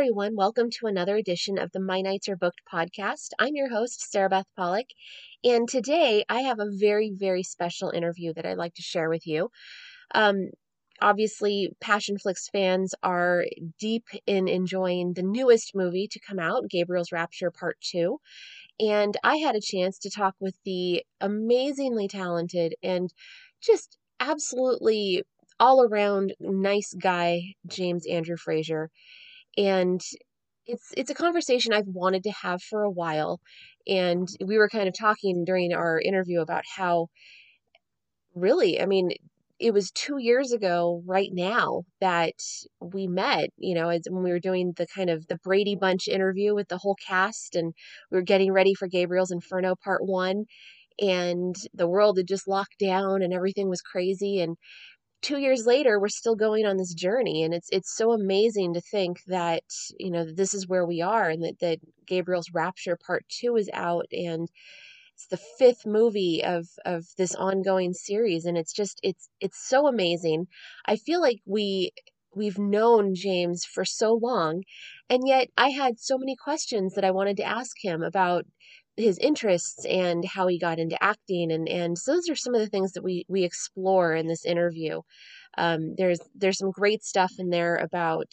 everyone. Welcome to another edition of the My Nights Are Booked podcast. I'm your host, Sarabeth Pollock, and today I have a very, very special interview that I'd like to share with you. Um, obviously, Passionflix fans are deep in enjoying the newest movie to come out, Gabriel's Rapture Part 2. And I had a chance to talk with the amazingly talented and just absolutely all around nice guy, James Andrew Fraser. And it's it's a conversation I've wanted to have for a while. And we were kind of talking during our interview about how really, I mean, it was two years ago right now that we met you know as when we were doing the kind of the brady bunch interview with the whole cast and we were getting ready for gabriel's inferno part one and the world had just locked down and everything was crazy and two years later we're still going on this journey and it's it's so amazing to think that you know this is where we are and that, that gabriel's rapture part two is out and it's the fifth movie of of this ongoing series and it's just it's it's so amazing. I feel like we we've known james for so long and yet i had so many questions that i wanted to ask him about his interests and how he got into acting and and so those are some of the things that we we explore in this interview um, there's there's some great stuff in there about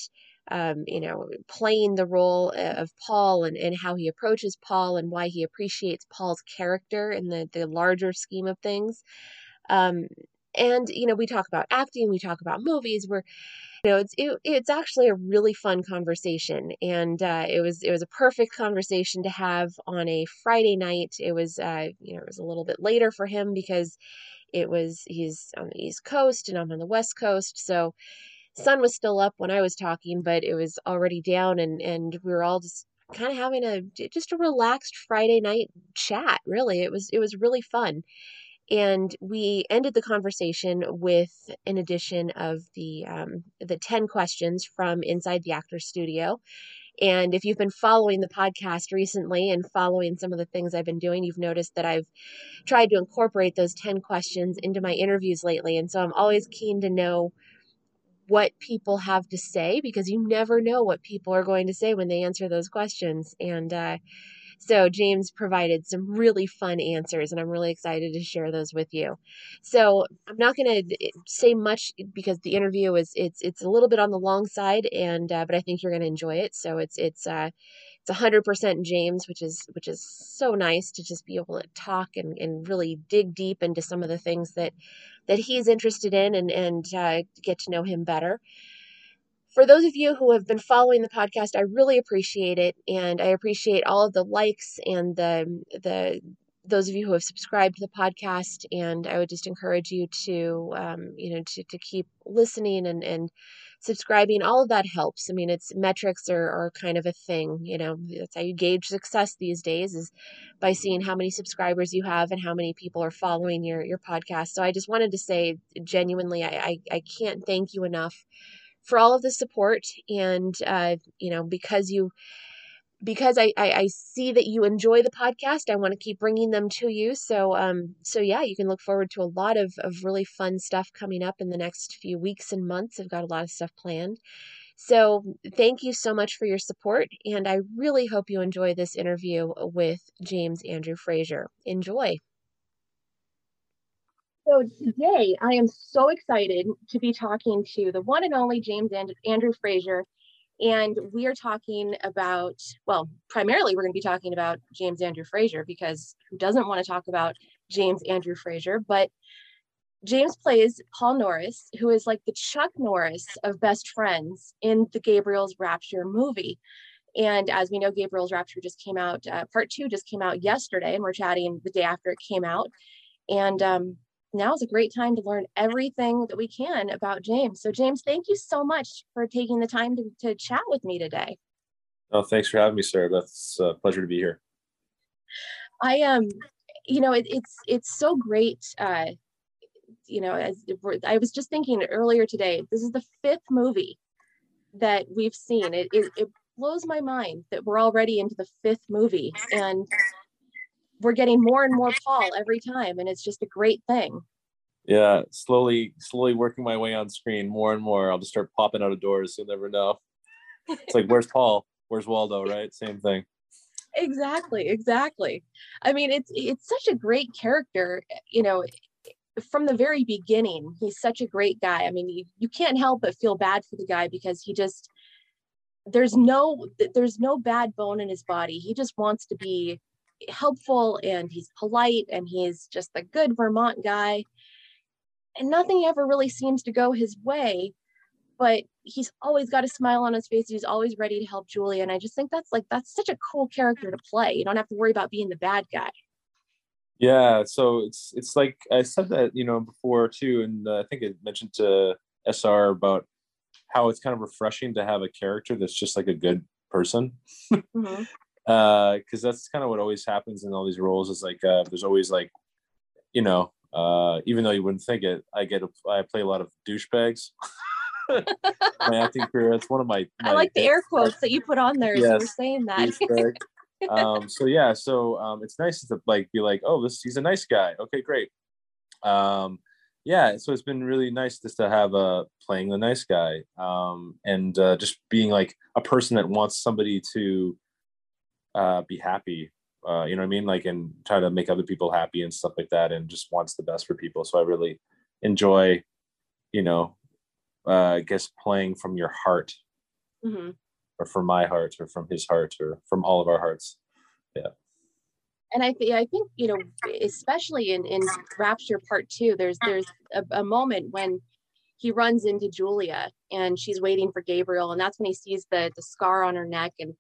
um, you know, playing the role of Paul and, and how he approaches Paul and why he appreciates Paul's character in the, the larger scheme of things. Um, and, you know, we talk about acting, we talk about movies, we're, know, it's, it, it's actually a really fun conversation. And uh, it was, it was a perfect conversation to have on a Friday night. It was, uh, you know, it was a little bit later for him because it was, he's on the East Coast and I'm on the West Coast. So, sun was still up when I was talking, but it was already down, and and we were all just kind of having a just a relaxed Friday night chat. Really, it was it was really fun, and we ended the conversation with an edition of the um, the ten questions from inside the actor studio. And if you've been following the podcast recently and following some of the things I've been doing, you've noticed that I've tried to incorporate those 10 questions into my interviews lately. And so I'm always keen to know what people have to say because you never know what people are going to say when they answer those questions. And uh, so James provided some really fun answers, and I'm really excited to share those with you. So I'm not going to eh, say much because the interview is it's it's a little bit on the long side, and uh, but I think you're going to enjoy it. So it's it's uh, it's 100% James, which is which is so nice to just be able to talk and, and really dig deep into some of the things that that he's interested in and and uh, get to know him better. For those of you who have been following the podcast, I really appreciate it, and I appreciate all of the likes and the the those of you who have subscribed to the podcast. And I would just encourage you to um, you know to to keep listening and and subscribing, all of that helps. I mean, it's metrics are, are kind of a thing, you know, that's how you gauge success these days is by seeing how many subscribers you have and how many people are following your, your podcast. So I just wanted to say genuinely, I, I, I can't thank you enough for all of the support. And, uh, you know, because you, because I, I, I see that you enjoy the podcast, I want to keep bringing them to you. So um so yeah, you can look forward to a lot of of really fun stuff coming up in the next few weeks and months. I've got a lot of stuff planned. So thank you so much for your support, and I really hope you enjoy this interview with James Andrew Fraser. Enjoy. So today I am so excited to be talking to the one and only James Andrew Fraser and we are talking about, well, primarily we're going to be talking about James Andrew Fraser because who doesn't want to talk about James Andrew Fraser? But James plays Paul Norris, who is like the Chuck Norris of Best Friends in the Gabriel's Rapture movie. And as we know, Gabriel's Rapture just came out, uh, part two just came out yesterday, and we're chatting the day after it came out. And um, now is a great time to learn everything that we can about James. So, James, thank you so much for taking the time to, to chat with me today. Oh, thanks for having me, Sarah. That's a pleasure to be here. I um, you know, it, it's it's so great. Uh, you know, as I was just thinking earlier today, this is the fifth movie that we've seen. It, it, it blows my mind that we're already into the fifth movie, and we're getting more and more Paul every time, and it's just a great thing. Yeah, slowly, slowly working my way on screen more and more. I'll just start popping out of doors. You'll never know. it's like where's Paul? Where's Waldo? Right? Same thing. Exactly, exactly. I mean, it's it's such a great character, you know, from the very beginning. He's such a great guy. I mean, you, you can't help but feel bad for the guy because he just there's no there's no bad bone in his body. He just wants to be helpful and he's polite and he's just a good Vermont guy. And nothing ever really seems to go his way, but he's always got a smile on his face. He's always ready to help Julia. And I just think that's like that's such a cool character to play. You don't have to worry about being the bad guy. Yeah, so it's it's like I said that you know before too, and uh, I think I mentioned to SR about how it's kind of refreshing to have a character that's just like a good person. mm-hmm because uh, that's kind of what always happens in all these roles is like uh, there's always like you know uh, even though you wouldn't think it i get a, i play a lot of douchebags. My acting career that's one of my, my i like the air quotes that you put on there yes, so you're saying that. um, so yeah so um, it's nice to like be like oh this he's a nice guy. Okay great. Um, yeah so it's been really nice just to have uh playing the nice guy um, and uh, just being like a person that wants somebody to uh, be happy uh, you know what I mean? Like, and try to make other people happy and stuff like that, and just wants the best for people. So I really enjoy, you know, uh, I guess playing from your heart, mm-hmm. or from my heart, or from his heart, or from all of our hearts. Yeah. And I, th- I think you know, especially in in Rapture Part Two, there's there's a, a moment when he runs into Julia and she's waiting for Gabriel, and that's when he sees the the scar on her neck and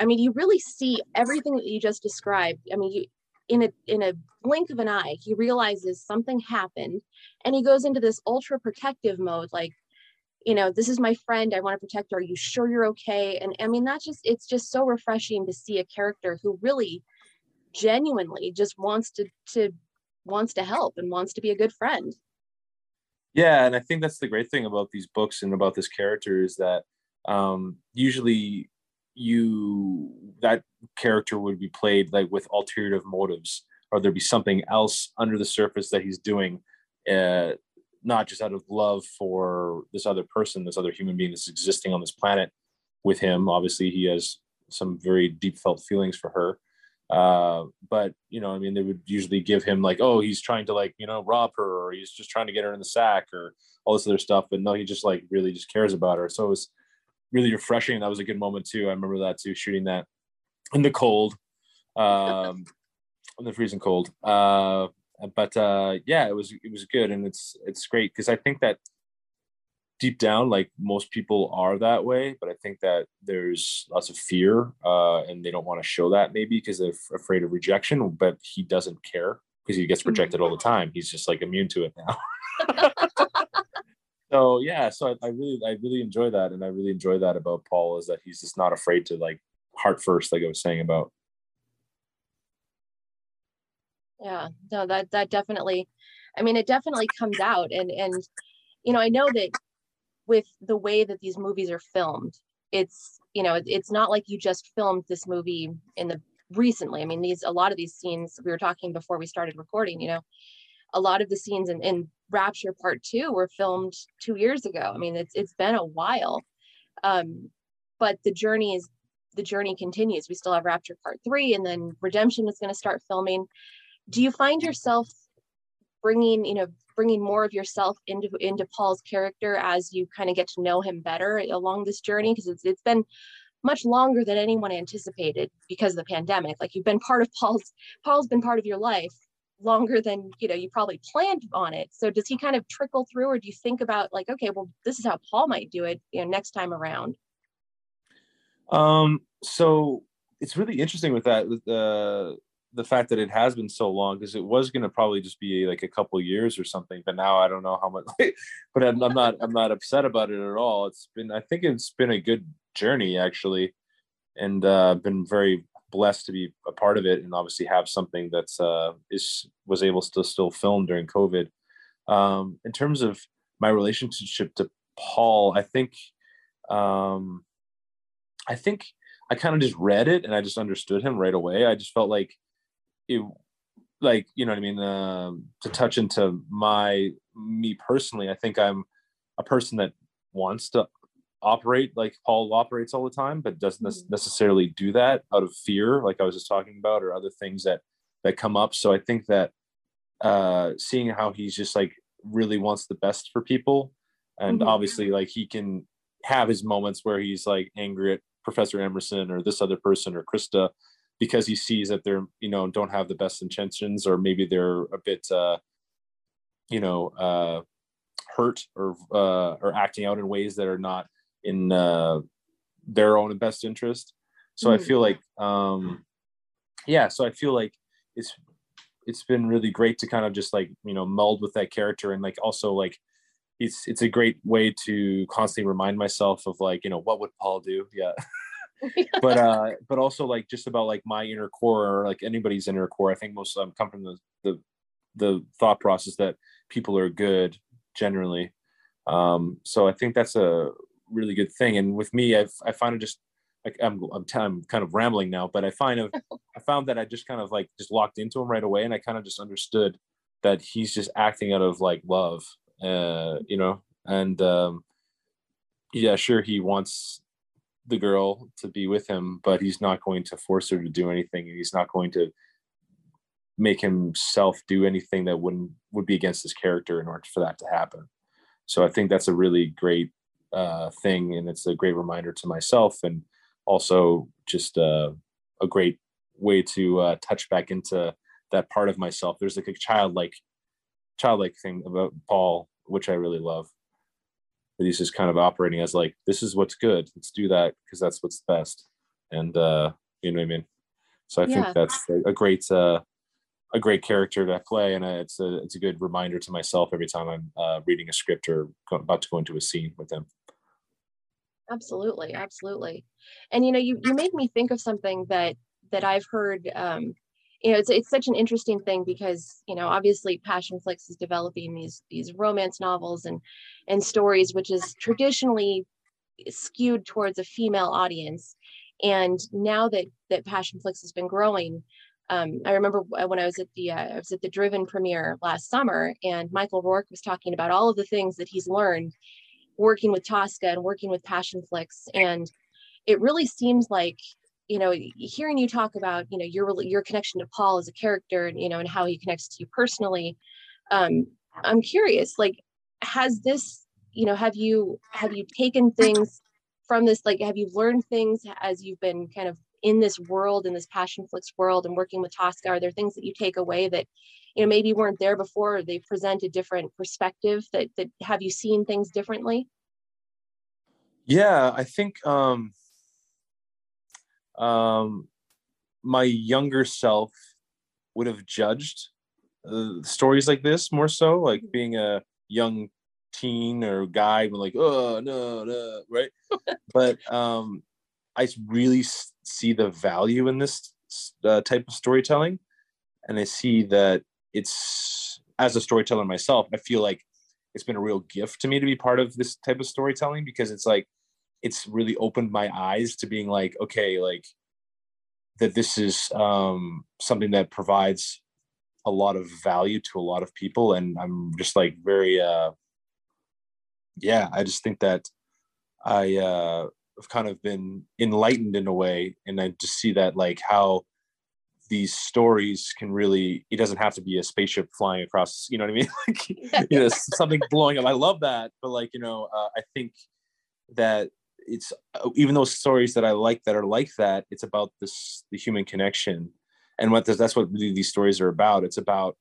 I mean, you really see everything that you just described. I mean, you, in a in a blink of an eye, he realizes something happened, and he goes into this ultra protective mode, like, you know, this is my friend. I want to protect her. Are you sure you're okay? And I mean, that's just it's just so refreshing to see a character who really, genuinely, just wants to to wants to help and wants to be a good friend. Yeah, and I think that's the great thing about these books and about this character is that um, usually you that character would be played like with alternative motives or there'd be something else under the surface that he's doing uh, not just out of love for this other person this other human being that's existing on this planet with him. Obviously he has some very deep felt feelings for her. Uh, but you know i mean they would usually give him like oh he's trying to like you know rob her or he's just trying to get her in the sack or all this other stuff. But no he just like really just cares about her. So it was really refreshing. That was a good moment too. I remember that too, shooting that in the cold, um, in the freezing cold. Uh, but uh, yeah, it was it was good, and it's it's great because I think that deep down, like most people are that way, but I think that there's lots of fear, uh, and they don't want to show that maybe because they're afraid of rejection. But he doesn't care because he gets rejected all the time. He's just like immune to it now. so yeah so I, I, really i really enjoy that and i really enjoy that about paul is that he's just not afraid to like heart first like i was saying about yeah no that that definitely i mean it definitely comes out and and you know i know that with the way that these movies are filmed it's you know it's not like you just filmed this movie in the recently. I mean these a lot of these scenes we were talking before we started recording you know a lot of the scenes in, in Rapture Part Two were filmed two years ago. I mean, it's it's been a while, um, but the journey is the journey continues. We still have Rapture Part Three, and then Redemption is going to start filming. Do you find yourself bringing you know bringing more of yourself into into Paul's character as you kind of get to know him better along this journey? Because it's it's been much longer than anyone anticipated because of the pandemic. Like you've been part of Paul's Paul's been part of your life longer than you know you probably planned on it. So does he kind of trickle through or do you think about like okay well this is how paul might do it you know next time around? Um so it's really interesting with that with the the fact that it has been so long because it was going to probably just be like a couple years or something but now i don't know how much but I'm, I'm not i'm not upset about it at all. It's been i think it's been a good journey actually and uh been very blessed to be a part of it and obviously have something that's uh, is was able to still film during COVID. Um, in terms of my relationship to Paul, I think um, I think I kind of just read it and I just understood him right away. I just felt like it, like you know what I mean. Uh, to touch into my me personally, I think I'm a person that wants to operate like Paul operates all the time, but doesn't mm-hmm. necessarily do that out of fear, like I was just talking about, or other things that that come up. So I think that uh, seeing how he's just like really wants the best for people, and mm-hmm. obviously like he can have his moments where he's like angry at Professor Emerson or this other person or Krista because he sees that they're you know don't have the best intentions or maybe they're a bit uh, you know uh, hurt or uh, or acting out in ways that are not in uh, their own best interest. So mm-hmm. I feel like, um, yeah, so I feel like it's it's been really great to kind of just like you know meld with that character and like also like it's it's a great way to constantly remind myself of like you know what would Paul do? Yeah. but uh but also like just about like my inner core or like anybody's inner core i think most of them come from the the the thought process that people are good generally um so i think that's a really good thing. And with me, I've, I find it just like I'm, I'm, I'm kind of rambling now, but I find of, I found that I just kind of like just locked into him right away. And I kind of just understood that he's just acting out of like love, uh, you know, and, um, yeah, sure. He wants the girl to be with him, but he's not going to force her to do anything. And he's not going to make himself do anything that wouldn't would be against his character in order for that to happen. So I think that's a really great uh, thing, and it's a great reminder to myself, and also just uh, a great way to uh, touch back into that part of myself. There's like a childlike, childlike thing about Paul, which I really love. That he's just kind of operating as like, this is what's good. Let's do that because that's what's best, and uh, you know what I mean. So I yeah. think that's a, a great uh, a great character to play, and it's a it's a good reminder to myself every time I'm uh, reading a script or about to go into a scene with him. Absolutely, absolutely. And you know, you you made me think of something that that I've heard. Um, you know, it's it's such an interesting thing because you know, obviously, Passionflix is developing these these romance novels and and stories, which is traditionally skewed towards a female audience. And now that that Passionflix has been growing, um, I remember when I was at the uh, I was at the Driven premiere last summer, and Michael Rourke was talking about all of the things that he's learned working with Tosca and working with Passionflix. And it really seems like, you know, hearing you talk about, you know, your your connection to Paul as a character and, you know, and how he connects to you personally. Um, I'm curious, like, has this, you know, have you have you taken things from this, like have you learned things as you've been kind of in this world, in this Passionflix world and working with Tosca? Are there things that you take away that you know maybe weren't there before or they present a different perspective that that have you seen things differently yeah i think um um my younger self would have judged uh, stories like this more so like mm-hmm. being a young teen or guy when like oh no no right but um i really see the value in this uh, type of storytelling and i see that it's as a storyteller myself, I feel like it's been a real gift to me to be part of this type of storytelling because it's like it's really opened my eyes to being like, okay, like that this is um, something that provides a lot of value to a lot of people, and I'm just like very, uh, yeah, I just think that I uh, have kind of been enlightened in a way, and I just see that like how these stories can really it doesn't have to be a spaceship flying across you know what i mean? Like you know something blowing up. I love that but like you know uh, i think that it's uh, even those stories that i like that are like that it's about this the human connection. And what that's what these stories are about. It's about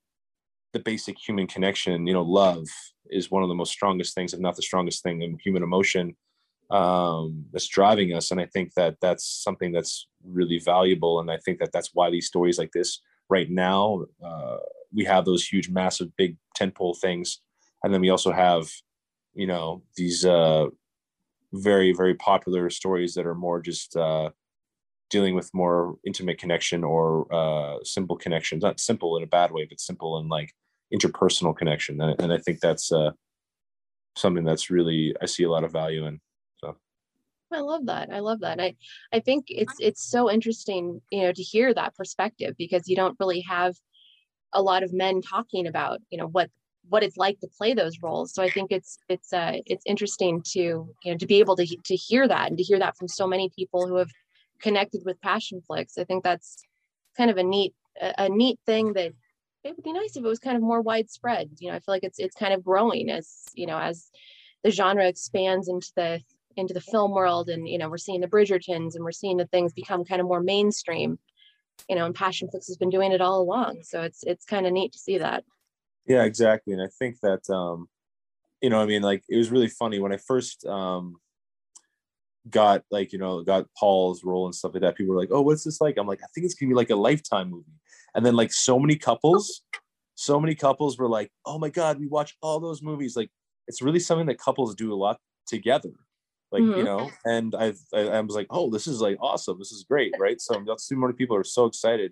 the basic human connection. You know love is one of the most strongest things if not the strongest thing in human emotion um, that's driving us. And I think that that's something that's really valuable. And I think that that's why these stories like this right now, uh, we have those huge, massive, big tentpole things. And then we also have, you know, these uh, very, very popular stories that are more just uh, dealing with more intimate connection or uh, simple connections. Not simple in a bad way, but simple and like interpersonal connection. And, and I think that's uh, something that's really I see a lot of value in. I love that. I love that. I I think it's it's so interesting, you know, to hear that perspective because you don't really have a lot of men talking about, you know, what what it's like to play those roles. So I think it's it's uh it's interesting to you know to be able to to hear that and to hear that from so many people who have connected with Passionflix. I think that's kind of a neat a, a neat thing that it would be nice if it was kind of more widespread. You know, I feel like it's it's kind of growing as you know as the genre expands into the into the film world, and you know we're seeing the Bridgertons and we're seeing the things become kind of more mainstream. You know, and Passionflix has been doing it all along, so it's it's kind of neat to see that. Yeah, exactly, and I think that um, you know, I mean, like it was really funny when I first um got like you know got Paul's role and stuff like that. People were like, "Oh, what's this like?" I'm like, "I think it's gonna be like a lifetime movie." And then like so many couples, so many couples were like, "Oh my god, we watch all those movies." Like it's really something that couples do a lot together. Like mm-hmm. you know, and I've I, I, was like, "Oh, this is like awesome. This is great, right?" So that's too many people are so excited.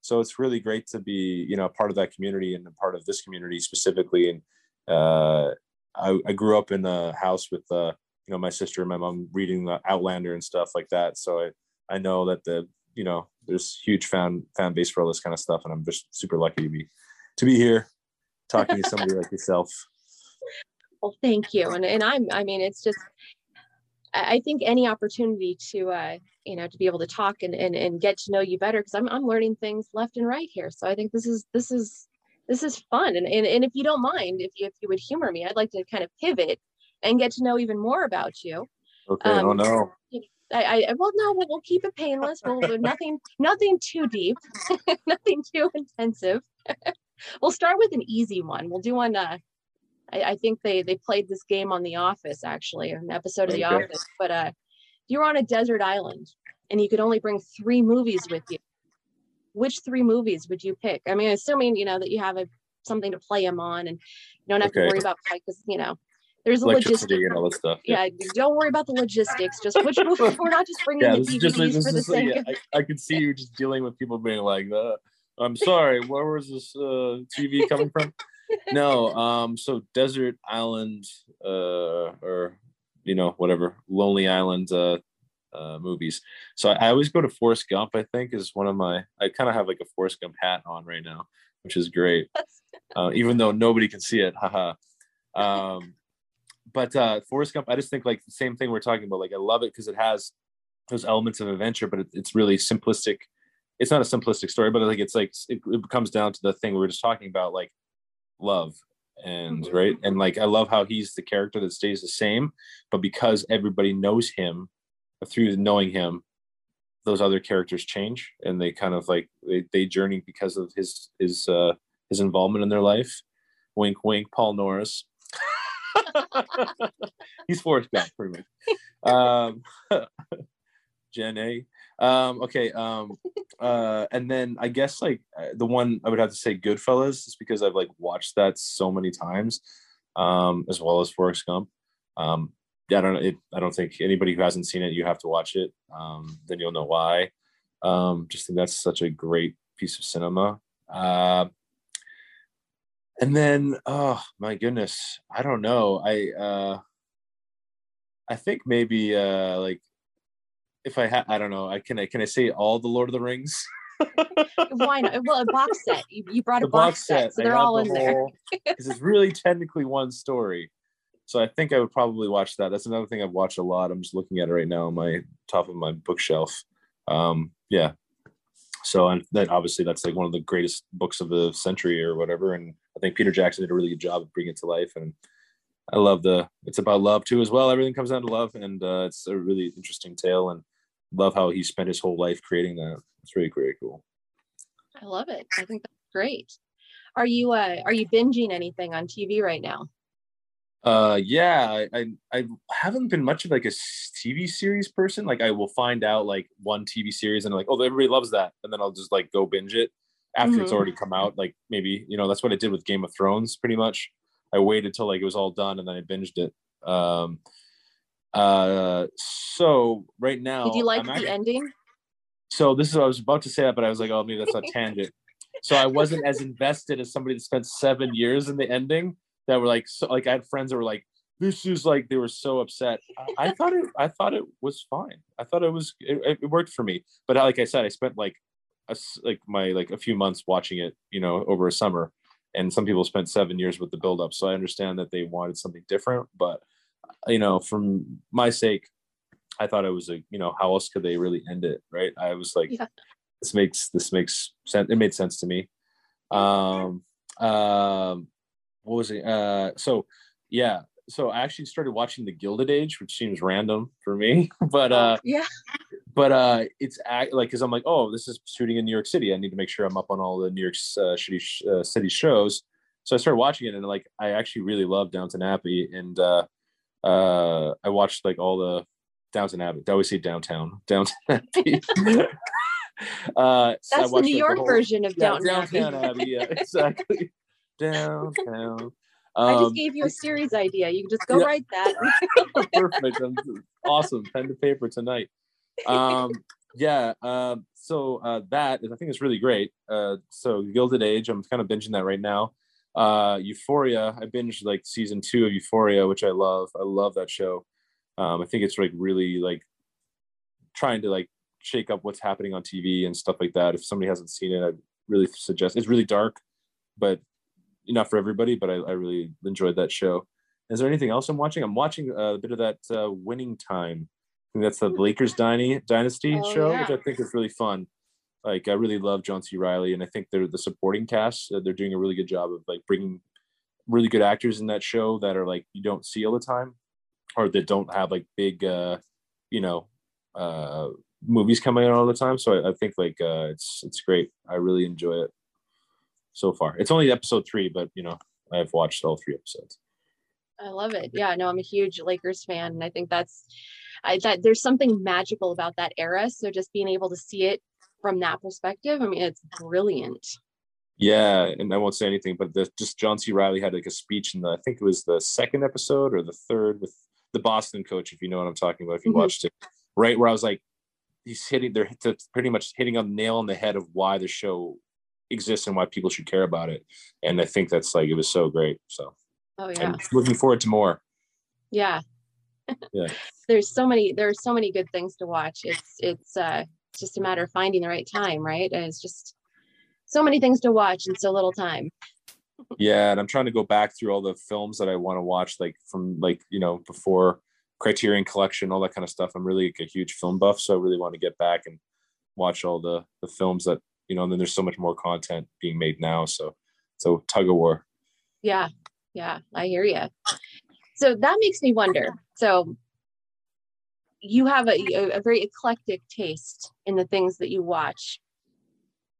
So it's really great to be you know part of that community and a part of this community specifically. And uh, I, I grew up in a house with uh, you know my sister and my mom reading the Outlander and stuff like that. So I I know that the you know there's huge fan fan base for all this kind of stuff, and I'm just super lucky to be to be here talking to somebody like yourself. Well, thank you, and and I'm I mean it's just I think any opportunity to uh you know to be able to talk and and, and get to know you better because I'm I'm learning things left and right here. So I think this is this is this is fun and, and and if you don't mind if you if you would humor me i'd like to kind of pivot and get to know even more about you. Okay. Oh, um, oh no. I, I well no we'll, we'll keep it painless. We'll do nothing nothing too deep, nothing too intensive. we'll start with an easy one. We'll do one. Uh, I, I think they they played this game on The Office actually, an episode of The okay. Office. But uh, you were on a desert island and you could only bring three movies with you. Which three movies would you pick? I mean, assuming you know that you have a something to play them on and you don't have okay. to worry about because you know there's a logistics and all that stuff. Yeah. yeah. don't worry about the logistics. Just which we're not just bringing yeah, the DVDs just, for the sake. Yeah, I, I could see you just dealing with people being like, uh, "I'm sorry, where was this uh, TV coming from?" No, um, so desert island, uh, or you know, whatever, Lonely Island, uh, uh, movies. So I, I always go to Forrest Gump. I think is one of my. I kind of have like a Forrest Gump hat on right now, which is great. Uh, even though nobody can see it, haha. Um, but uh Forrest Gump, I just think like the same thing we're talking about. Like I love it because it has those elements of adventure, but it, it's really simplistic. It's not a simplistic story, but think it's like it, it comes down to the thing we were just talking about, like love and mm-hmm. right and like i love how he's the character that stays the same but because everybody knows him through knowing him those other characters change and they kind of like they, they journey because of his his uh his involvement in their life wink wink paul norris He's Forrest Gump, pretty much. Um, Jen A. Um, okay. Um, uh, and then I guess like uh, the one I would have to say Goodfellas, just because I've like watched that so many times, um, as well as Forrest Gump. Um, I don't. I don't think anybody who hasn't seen it, you have to watch it. Um, then you'll know why. Um, just think that's such a great piece of cinema. Uh, and then oh my goodness i don't know i uh i think maybe uh like if i had i don't know i can i can i say all the lord of the rings? Why not? Well a box set. You, you brought a box, box, set, so they're all the in whole, there because it's really technically one story. So i think i would probably watch that. That's another thing i've watched a lot. I'm just looking at it right now on my top of my bookshelf. Um yeah. So and then obviously that's like one of the greatest books of the century or whatever and i think peter jackson did a really good job of bringing it to life and i love the it's about love too as well. Everything comes down to love and uh, it's a really interesting tale and love how he spent his whole life creating that it's really very cool i love it i think that's great are you uh are you binging anything on tv right now uh, yeah, I, I, I haven't been much of like a TV series person. Like I will find out like one TV series and I'm like, oh, everybody loves that, and then I'll just like go binge it after mm-hmm. it's already come out. Like maybe you know that's what I did with Game of Thrones. Pretty much, I waited till like it was all done and then I binged it. Um, uh, so right now, did you like I'm the actually, ending? So this is I was about to say that, but I was like, oh, maybe that's a tangent. So I wasn't as invested as somebody that spent seven years in the ending that were like so like I had friends that were like this is like they were so upset. I, I thought it I thought it was fine. I thought it was it, it worked for me. But like I said, I spent like a, like my like a few months watching it, you know, over a summer, and some people spent seven years with the buildup. So I understand that they wanted something different, but you know, from my sake, I thought it was a you know how else could they really end it, right? I was like, yeah. this makes this makes sense. It made sense to me. Um, um, what was it? Uh, so yeah, so I actually started watching the Gilded Age, which seems random for me, but oh, uh, yeah, but uh, it's act, like because I'm like, oh, this is shooting in New York City. I need to make sure I'm up on all the New York uh, City uh, city shows. So I started watching it, and like I actually really love Downton Abbey, and uh, uh, I watched like all the Downton Abbey. I always say downtown, downtown Abbey. uh, so That's the New York the whole, version of yeah, Downton, Downtown Abbey. Abbey. Yeah, exactly. downtown. Um, I just um, gave you a series idea. You can just go yeah. write that. Perfect. awesome. Pen to paper tonight. Um, yeah. Uh, so uh, that is, I think, is really great. Uh, so Gilded Age. I'm kind of binging that right now. Uh, Euphoria. I binged like season two of Euphoria, which I love. I love that show. Um, I think it's like really like trying to like shake up what's happening on TV and stuff like that. If somebody hasn't seen it, I really suggest. It's really dark, but not for everybody, but I, I really enjoyed that show. Is there anything else I'm watching? I'm watching a bit of that uh, Winning Time. I think that's the hmm. Lakers Dynasty Dynasty oh, show, yeah. which I think is really fun. Like I really love John C. Reilly, and I think they're the supporting cast. Uh, they're doing a really good job of like bringing really good actors in that show that are like you don't see all the time, or that don't have like big, uh, you know, uh, movies coming out all the time. So I, I think like uh, it's it's great. I really enjoy it so far. It's only episode three, but you know, I've watched all three episodes. I love it. Yeah, no, I'm a huge Lakers fan, and I think that's I that there's something magical about that era. So just being able to see it from that perspective, I mean, it's brilliant. Yeah, and I won't say anything, but the, just John C. Reilly had like a speech in the I think it was the second episode or the third with the Boston coach, if you know what I'm talking about, if you mm-hmm. watched it, right where I was like, he's hitting, they're pretty much hitting on the nail on the head of why the show exists and why people should care about it. And I think that's like it was so great. So oh yeah. And looking forward to more. Yeah. yeah. There's so many there's so many good things to watch. It's it's uh it's just a matter of finding the right time, right? And it's just so many things to watch in so little time. yeah, and I'm trying to go back through all the films that I want to watch, like from like you know before Criterion Collection, all that kind of stuff. I'm really like, a huge film buff, so I really want to get back and watch all the the films that you know, and then there's so much more content being made now. So so tug of war. Yeah. Yeah. I hear you. So that makes me wonder. So you have a, a very eclectic taste in the things that you watch.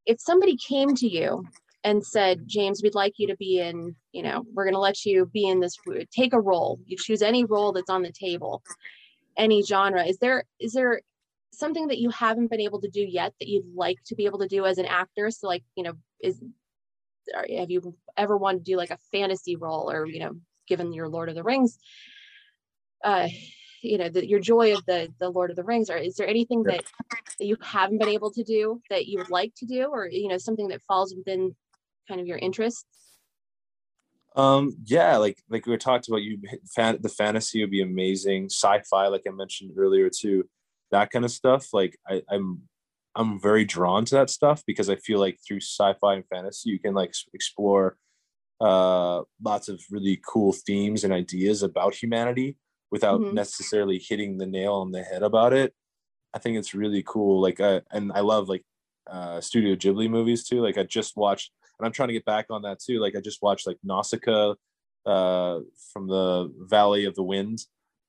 If somebody came to you and said, James, we'd like you to be in, you know, we're going to let you be in this, take a role. You choose any role that's on the table, any genre. Is there, is there something that you haven't been able to do yet that you'd like to be able to do as an actor so like you know is have you ever wanted to do like a fantasy role or you know given your lord of the rings uh you know the, your joy of the the lord of the rings or is there anything that, that you haven't been able to do that you would like to do or you know something that falls within kind of your interests? Um yeah like like we talked about you fan, the fantasy would be amazing sci-fi like i mentioned earlier too that kind of stuff like I, i'm i'm very drawn to that stuff because i feel like through sci-fi and fantasy you can like explore uh lots of really cool themes and ideas about humanity without mm-hmm. necessarily hitting the nail on the head about it i think it's really cool like uh, and i love like uh studio ghibli movies too like i just watched and i'm trying to get back on that too like i just watched like nausicaa uh from the valley of the wind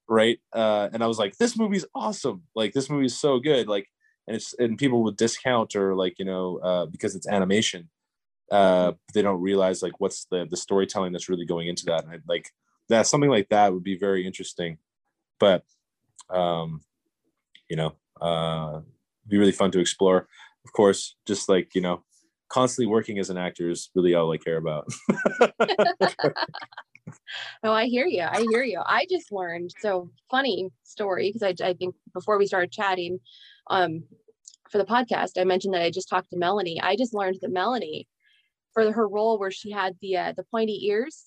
right? Uh, and I was like, this movie's awesome. Like this movie's so good. Like, and it's and people would discount or like you know uh, because it's animation, uh, they don't realize like what's the the storytelling that's really going into that. And I, like that something like that would be very interesting, but um, you know, uh, be really fun to explore. Of course, just like you know, constantly working as an actor is really all I care about. oh, I hear you. I hear you. I just learned so funny story because I, I think before we started chatting um, for the podcast, I mentioned that I just talked to Melanie. I just learned that Melanie, for her role where she had the uh, the pointy ears,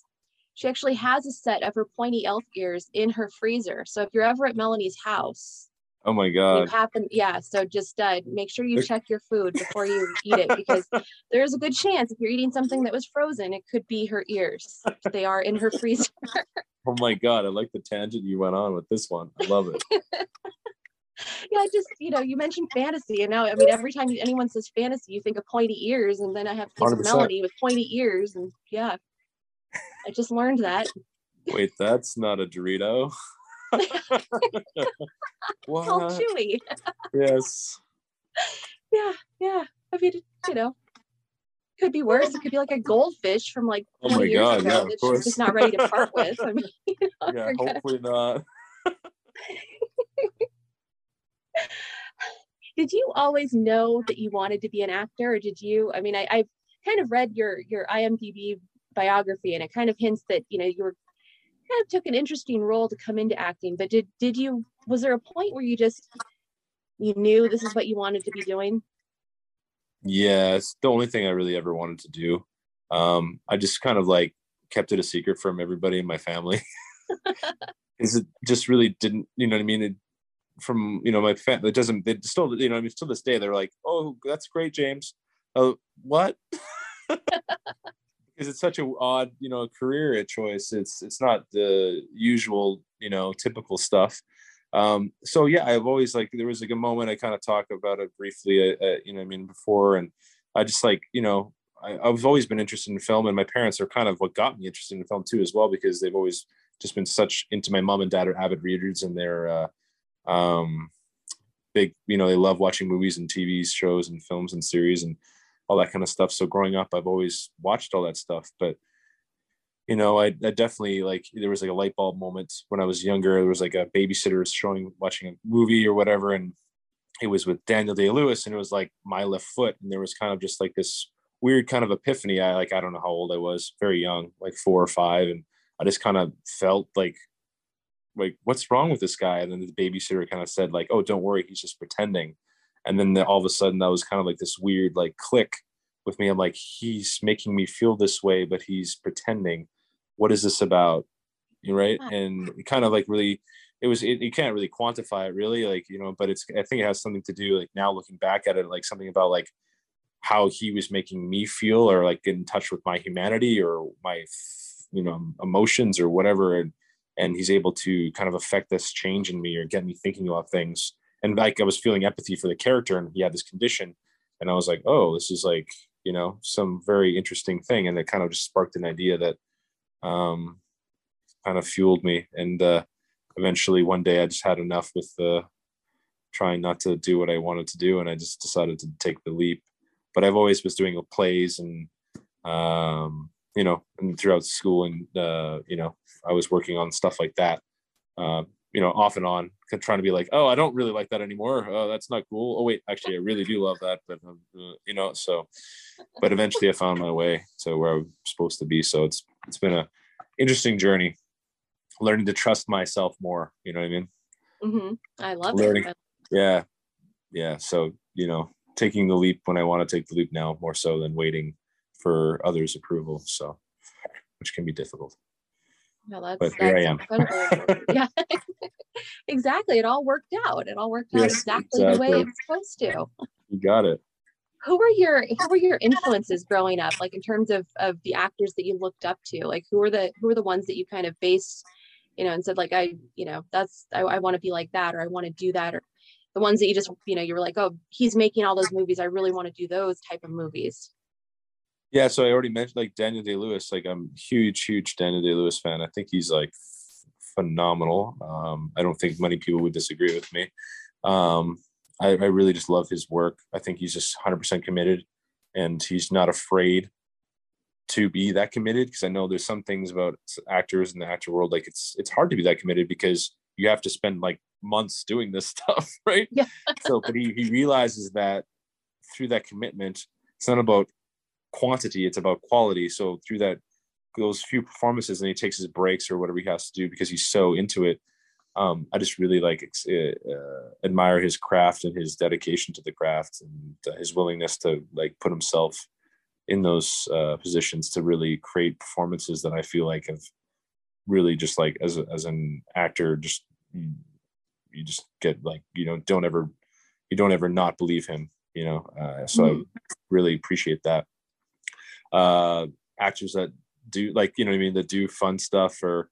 she actually has a set of her pointy elf ears in her freezer. So if you're ever at Melanie's house, Oh my god! You happen, yeah. So just uh, make sure you check your food before you eat it because there's a good chance if you're eating something that was frozen, it could be her ears. They are in her freezer. Oh my god. I like the tangent you went on with this one. I love it. yeah, I just you know, you mentioned fantasy, and now I mean, every time anyone says fantasy, you think of pointy ears, and then I have 100%. melody with pointy ears, and yeah, I just learned that. Wait, that's not a Dorito. What? chewy. Yes. Yeah, yeah. I mean, you know, could be worse. It could be like a goldfish from like Oh 20 my years God, ago yeah, of that she's just not ready to part with. I mean, you know, Yeah, gonna- hopefully not. did you always know that you wanted to be an actor, or did you? I mean, I, I've kind of read your your IMDb biography, and it kind of hints that you know you were kind of took an interesting role to come into acting. But did did you? Was there a point where you just you knew this is what you wanted to be doing? Yeah, it's the only thing I really ever wanted to do. Um, I just kind of like kept it a secret from everybody in my family. Is it just really didn't, you know what I mean? It, from you know my family, it doesn't. They still, you know, I mean, to this day, they're like, "Oh, that's great, James." Oh, what? because it's such a odd, you know, career choice. It's it's not the usual, you know, typical stuff. Um, so yeah, I've always like there was like a moment I kind of talk about it briefly, uh, uh, you know, I mean before, and I just like you know I, I've always been interested in film, and my parents are kind of what got me interested in film too, as well, because they've always just been such into my mom and dad are avid readers, and they're uh, um, big, you know, they love watching movies and TV shows and films and series and all that kind of stuff. So growing up, I've always watched all that stuff, but you know, I, I definitely like there was like a light bulb moment when I was younger. There was like a babysitter showing watching a movie or whatever, and it was with Daniel Day Lewis, and it was like my left foot, and there was kind of just like this weird kind of epiphany. I like I don't know how old I was, very young, like four or five, and I just kind of felt like like what's wrong with this guy? And then the babysitter kind of said like, oh, don't worry, he's just pretending. And then the, all of a sudden, that was kind of like this weird like click with me. I'm like, he's making me feel this way, but he's pretending. What is this about? You right? And kind of like really, it was. It, you can't really quantify it, really, like you know. But it's. I think it has something to do, like now looking back at it, like something about like how he was making me feel, or like get in touch with my humanity, or my, you know, emotions, or whatever. And and he's able to kind of affect this change in me, or get me thinking about things. And like I was feeling empathy for the character, and he had this condition, and I was like, oh, this is like you know some very interesting thing, and it kind of just sparked an idea that um, kind of fueled me. And uh, eventually, one day, I just had enough with uh, trying not to do what I wanted to do, and I just decided to take the leap. But I've always was doing plays and um, you know, and throughout school, and uh, you know, I was working on stuff like that. Uh, you know, off and on, trying to be like, oh, I don't really like that anymore. Oh, that's not cool. Oh, wait, actually, I really do love that, but um, uh, you know, so. But eventually, I found my way to where I'm supposed to be. So it's it's been a interesting journey, learning to trust myself more. You know what I mean? hmm I love Learning. it. Yeah, yeah. So you know, taking the leap when I want to take the leap now, more so than waiting for others' approval. So, which can be difficult. No, that's, But here I that's am. yeah, exactly. It all worked out. It all worked out Yes, exactly, the way exactly. it was supposed to. You got it. Who were your Who were your influences growing up? Like in terms of of the actors that you looked up to. Like who were the Who were the ones that you kind of based, you know, and said like I, you know, that's I, I want to be like that, or I want to do that, or the ones that you just, you know, you were like, oh, he's making all those movies. I really want to do those type of movies. Yeah, so I already mentioned like Daniel Day Lewis. Like I'm huge, huge Daniel Day Lewis fan. I think he's like phenomenal. Um, I don't think many people would disagree with me. Um, I, I really just love his work. I think he's just 100% committed, and he's not afraid to be that committed. Because I know there's some things about actors in the actor world, like it's it's hard to be that committed because you have to spend like months doing this stuff, right? Yeah. so, but he he realizes that through that commitment, it's not about quantity it's about quality. So through that those few performances and he takes his breaks or whatever he has to do because he's so into it. Um, i just really like uh, admire his craft and his dedication to the craft and uh, his willingness to like put himself in those uh, positions to really create performances that i feel like have really just like as, a, as an actor just you just get like you know don't ever you don't ever not believe him you know uh, so mm-hmm. i really appreciate that uh actors that do like you know i mean that do fun stuff or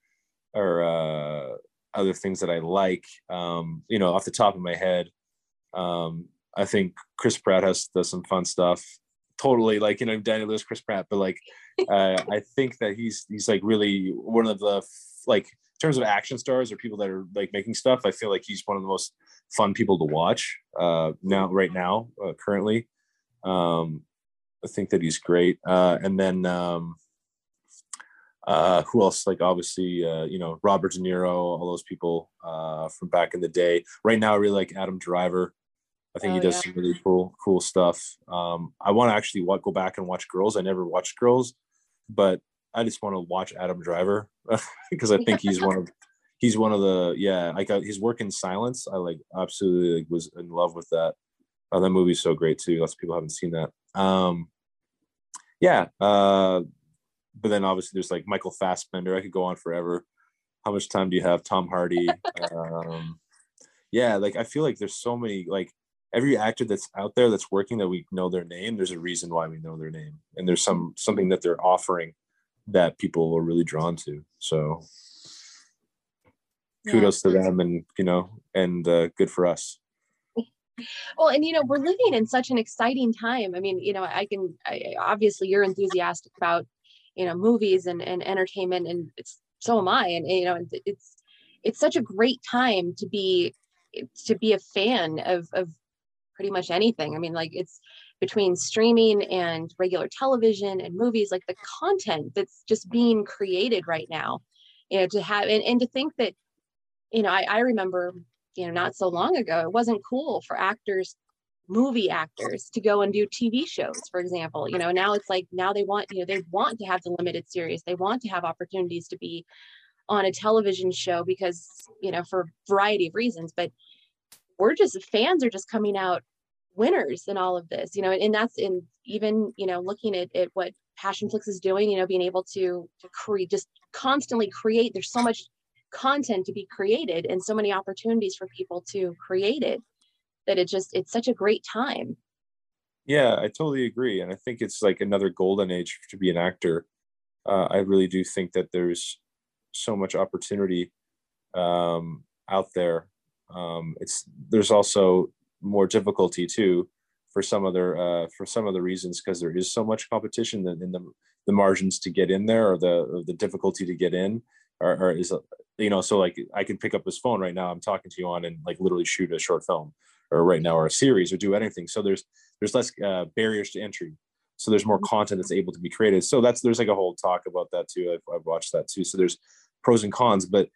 or uh other things that i like um you know off the top of my head um i think chris pratt has does some fun stuff totally like you know daniel lewis chris pratt but like uh i think that he's he's like really one of the like in terms of action stars or people that are like making stuff i feel like he's one of the most fun people to watch uh, now, right now, uh, currently. Um, I think that he's great. Uh, and then um, uh, who else? Like obviously, uh, you know, Robert De Niro, all those people uh, from back in the day. Right now, I really like Adam Driver. I think oh, he does yeah. some really cool, cool stuff. Um, I want to actually go back and watch Girls. I never watched Girls, but I just want to watch Adam Driver because I think he's one of he's one of the yeah like his work in silence i like absolutely was in love with that uh, that movie's so great too lots of people haven't seen that um yeah uh but then obviously there's like michael fassbender. I could go on forever. How much time do you have? Tom hardy. Um yeah like i feel like there's so many like every actor that's out there that's working that we know their name there's a reason why we know their name. And there's some something that they're offering that people are really drawn to. So kudos yeah. to them and you know and uh, good for us well and you know we're living in such an exciting time. I mean you know i can I, obviously you're enthusiastic about you know movies and, and entertainment and it's so am i and you know it's it's such a great time to be to be a fan of of pretty much anything. I mean like it's between streaming and regular television and movies like the content that's just being created right now you know to have and, and to think that you know, I, I remember, you know, not so long ago, it wasn't cool for actors, movie actors to go and do TV shows, for example. You know, now it's like now they want, you know, they want to have the limited series. They want to have opportunities to be on a television show because, you know, for a variety of reasons. But we're just fans are just coming out winners in all of this, you know, and that's in even, you know, looking at, at what Passionflix is doing, you know, being able to, to create just constantly create. There's so much content to be created and so many opportunities for people to create it that it just it's such a great time. Yeah i totally agree and i think it's like another golden age to be an actor. Uh, i really do think that there's so much opportunity um, out there. Um, it's there's also more difficulty too for some other uh, for some other reasons because there is so much competition that in the the margins to get in there or the or the difficulty to get in or, or is you know so like i can pick up this phone right now i'm talking to you on and like literally shoot a short film or right now or a series or do anything. So there's there's less uh, barriers to entry. So there's more mm-hmm. content that's able to be created. So that's there's like a whole talk about that too. I've, I've watched that too. So there's pros and cons but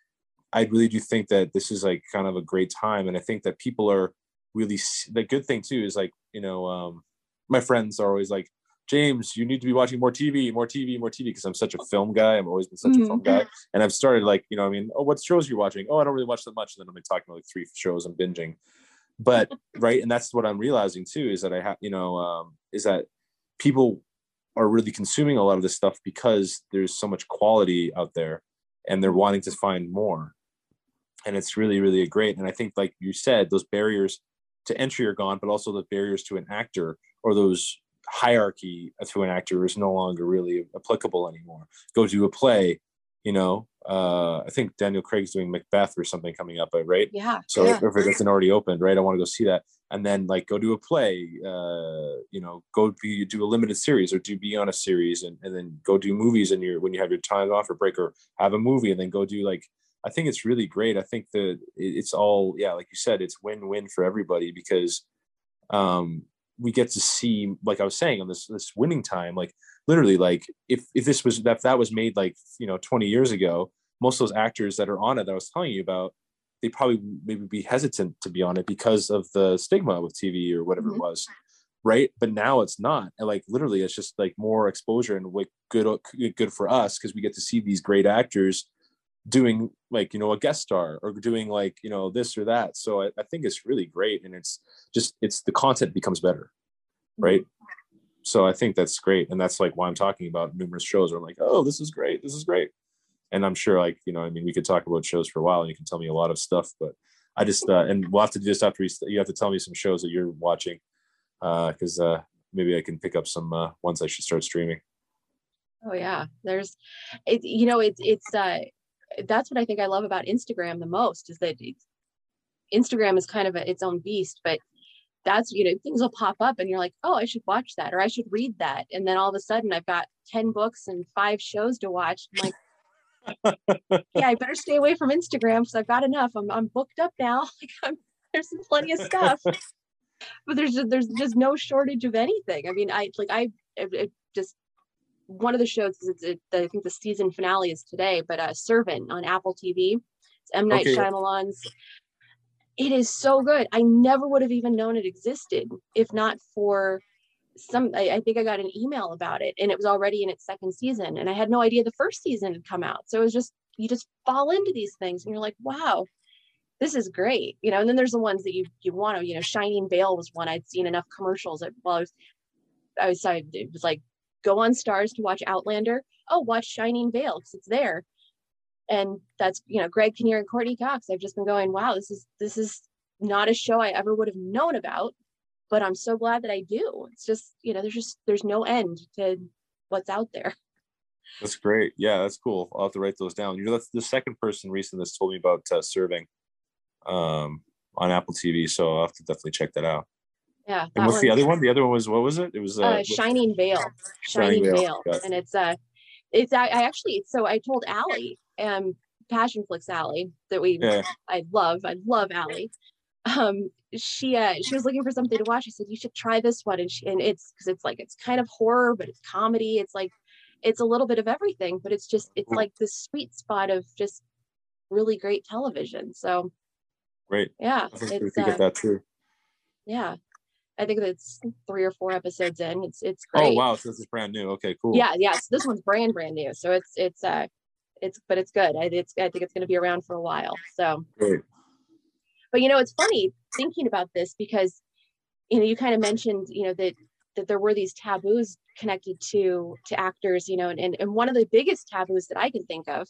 i really do think that this is like kind of a great time. And i think that people are really the good thing too is like you know um my friends are always like James, you need to be watching more TV, more TV, more TV, because I'm such a film guy. I've always been such mm-hmm. a film guy. And I've started like, you know, I mean, oh, what shows you're you watching? Oh, I don't really watch that much. And then I'm like talking about like three shows I'm binging. But right. And that's what I'm realizing too, is that I have, you know, um, is that people are really consuming a lot of this stuff because there's so much quality out there and they're wanting to find more. And it's really, really great. And I think, like you said, those barriers to entry are gone, but also the barriers to an actor or those hierarchy to an actor is no longer really applicable anymore. Go do a play, you know. Uh, I think Daniel Craig's doing Macbeth or something coming up, right? Yeah. So yeah. if it isn't already opened, right, I want to go see that, and then like go do a play. Uh, you know, go be do a limited series or do be on a series, and, and then go do movies and your when you have your time off or break or have a movie, and then go do like. I think it's really great. I think that it's all yeah, like you said, it's win-win for everybody because um we get to see like i was saying on this this winning time like literally like if if this was that that was made like you know 20 years ago most of those actors that are on it that i was telling you about they probably maybe be hesitant to be on it because of the stigma with tv or whatever mm-hmm. it was right but now it's not and like literally it's just like more exposure and like good good for us because we get to see these great actors doing like you know a guest star or doing like you know this or that. So I, I, think it's really great and it's just it's the content becomes better right? So i think that's great and that's like why i'm talking about numerous shows. Where i'm like oh this is great this is great. And i'm sure like you know i mean we could talk about shows for a while and you can tell me a lot of stuff but I just uh, and we'll have to do this after we, you have to tell me some shows that you're watching uh because uh, uh, maybe I can pick up some uh, ones I should start streaming. Oh yeah, there's, it, you know, it's it's uh, that's what I think I love about Instagram the most is that Instagram is kind of a, its own beast, but that's you know things will pop up and you're like oh i should watch that or i should read that and then all of a sudden i've got 10 books and five shows to watch. I'm like yeah i better stay away from instagram because i've got enough. I'm, I'm booked up now. Like I'm, there's plenty of stuff. But there's just, there's just no shortage of anything. I mean i like i it, it just one of the shows is it, I think the season finale is today, but uh, Servant on Apple TV. It's M Night okay. Shyamalan's. It is so good. I never would have even known it existed if not for some. I, I think I got an email about it, and it was already in its second season, and I had no idea the first season had come out. So it was just you just fall into these things, and you're like, wow, this is great, you know. And then there's the ones that you you want to, you know. Shining Vale was one I'd seen enough commercials. While I was I was it was like go on Starz to watch Outlander. Oh, watch Shining Vale because it's there. And that's you know Greg Kinnear and Courteney Cox. I've just been going, wow, this is this is not a show I ever would have known about, but I'm so glad that I do. It's just you know there's just there's no end to what's out there. That's great. Yeah, that's cool. I'll have to write those down. You know, that's the second person recently that's told me about uh, serving um, on Apple TV. So I'll have to definitely check that out. Yeah. And what's the other one? The other one was what was it? It was uh, uh Shining Vale. Shining, Shining Vale. And it's uh it's I, I actually so I told Allie, um Passionflix Allie that we yeah. I love. I love Allie. Um she uh she was looking for something to watch. I said, you should try this one. And she and it's because it's like it's kind of horror, but it's comedy. It's like it's a little bit of everything, but it's just it's like the sweet spot of just really great television. So great. Yeah. I think we uh, get that too. Yeah. I think it's three or four episodes in. It's it's oh, great. Oh wow, so this is brand new. Okay, cool. Yeah, yeah. So this one's brand brand new. So it's it's uh it's but it's good. I it's I think it's going to be around for a while. So great. But you know, it's funny thinking about this because you know you kind of mentioned you know that that there were these taboos connected to to actors. You know, and and and one of the biggest taboos that I can think of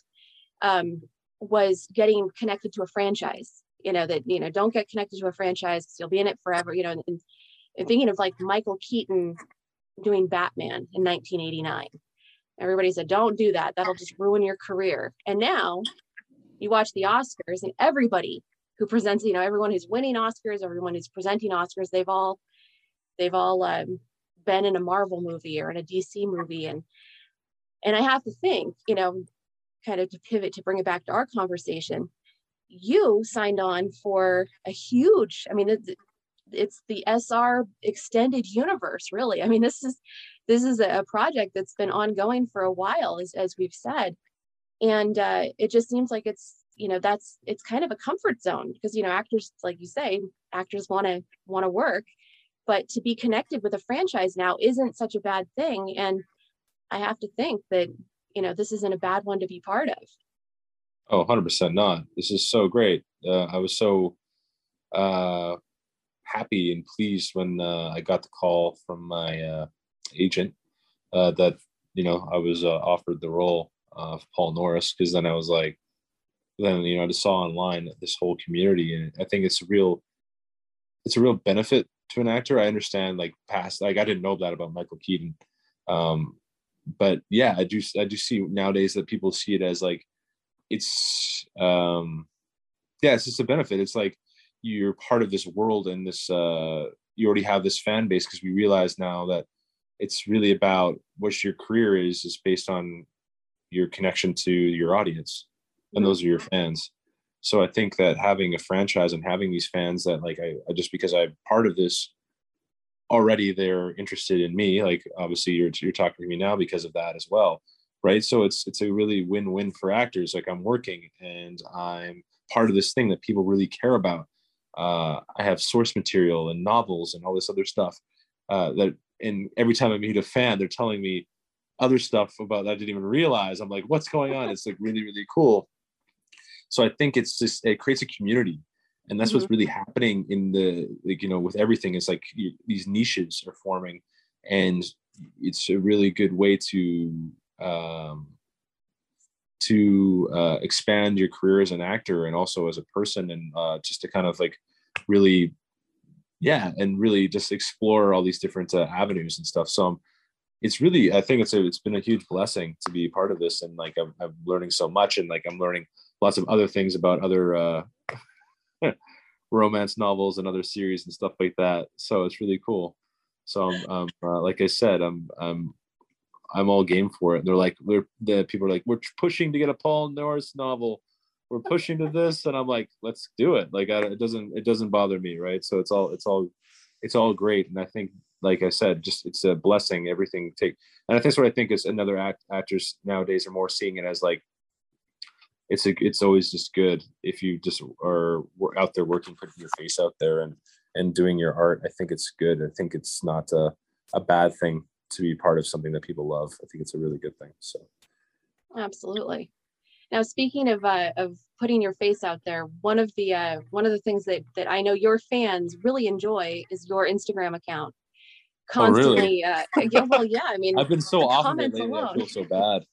um, was getting connected to a franchise you know that you know don't get connected to a franchise you'll be in it forever you know and, and thinking of like Michael Keaton doing Batman in 1989. Everybody said, don't do that. That'll just ruin your career. And now you watch the Oscars and everybody who presents, you know, everyone who's winning Oscars, everyone who's presenting Oscars, they've all, they've all um, been in a Marvel movie or in a DC movie. And, and I have to think, you know, kind of to pivot to bring it back to our conversation, you signed on for a huge, I mean, it's the SR extended universe, really. I mean, this is this is a project that's been ongoing for a while, as as we've said, and uh, it just seems like it's you know that's it's kind of a comfort zone because you know actors, like you say, actors want to want to work, but to be connected with a franchise now isn't such a bad thing, and I have to think that you know this isn't a bad one to be part of. Oh, 100% not. This is so great. Uh, I was so uh, happy and pleased when uh, I got the call from my uh, agent uh, that you know I was uh, offered the role of Paul Norris because then I was like, then you know I just saw online this whole community and I think it's a real, it's a real benefit to an actor. I understand like past like I didn't know that about Michael Keaton, um, but yeah I do I do see nowadays that people see it as like it's um yeah it's just a benefit. It's like you're part of this world and this uh, you already have this fan base because we realize now that it's really about what your career is is based on your connection to your audience. And those are your fans. So i think that having a franchise and having these fans that like i, I just because i'm part of this already they're interested in me like obviously you're, you're talking to me now because of that as well right? So it's it's a really win-win for actors. Like i'm working and i'm part of this thing that people really care about uh, I have source material and novels and all this other stuff uh, that, and every time I meet a fan, they're telling me other stuff about that I didn't even realize. I'm like, what's going on? It's like really, really cool. So I think it's just it creates a community, and that's mm-hmm. what's really happening in the like you know with everything. It's like you, these niches are forming, and it's a really good way to um, to uh, expand your career as an actor and also as a person and uh, just to kind of like really yeah and really just explore all these different uh, avenues and stuff. So um, it's really i think it's a, it's been a huge blessing to be part of this and like I'm, I'm learning so much and like i'm learning lots of other things about other uh romance novels and other series and stuff like that. So it's really cool. So um, um uh, like i said i'm i'm i'm all game for it. They're like we're the people are like we're pushing to get a paul norris novel. We're pushing to this. And i'm like let's do it. Like I, it doesn't it doesn't bother me right? So it's all it's all it's all great. And i think like i said just it's a blessing. Everything take and i think what i think is another act, actors nowadays are more seeing it as like it's a, it's always just good if you just are out there working putting your face out there and and doing your art. I think it's good. I think it's not a, a bad thing to be part of something that people love i think it's a really good thing so absolutely now, speaking of uh, of putting your face out there, one of the uh, one of the things that that I know your fans really enjoy is your Instagram account. Constantly, oh, really? uh, yeah, well, yeah. I mean, I've been so off of it lately. Alone. I feel so bad.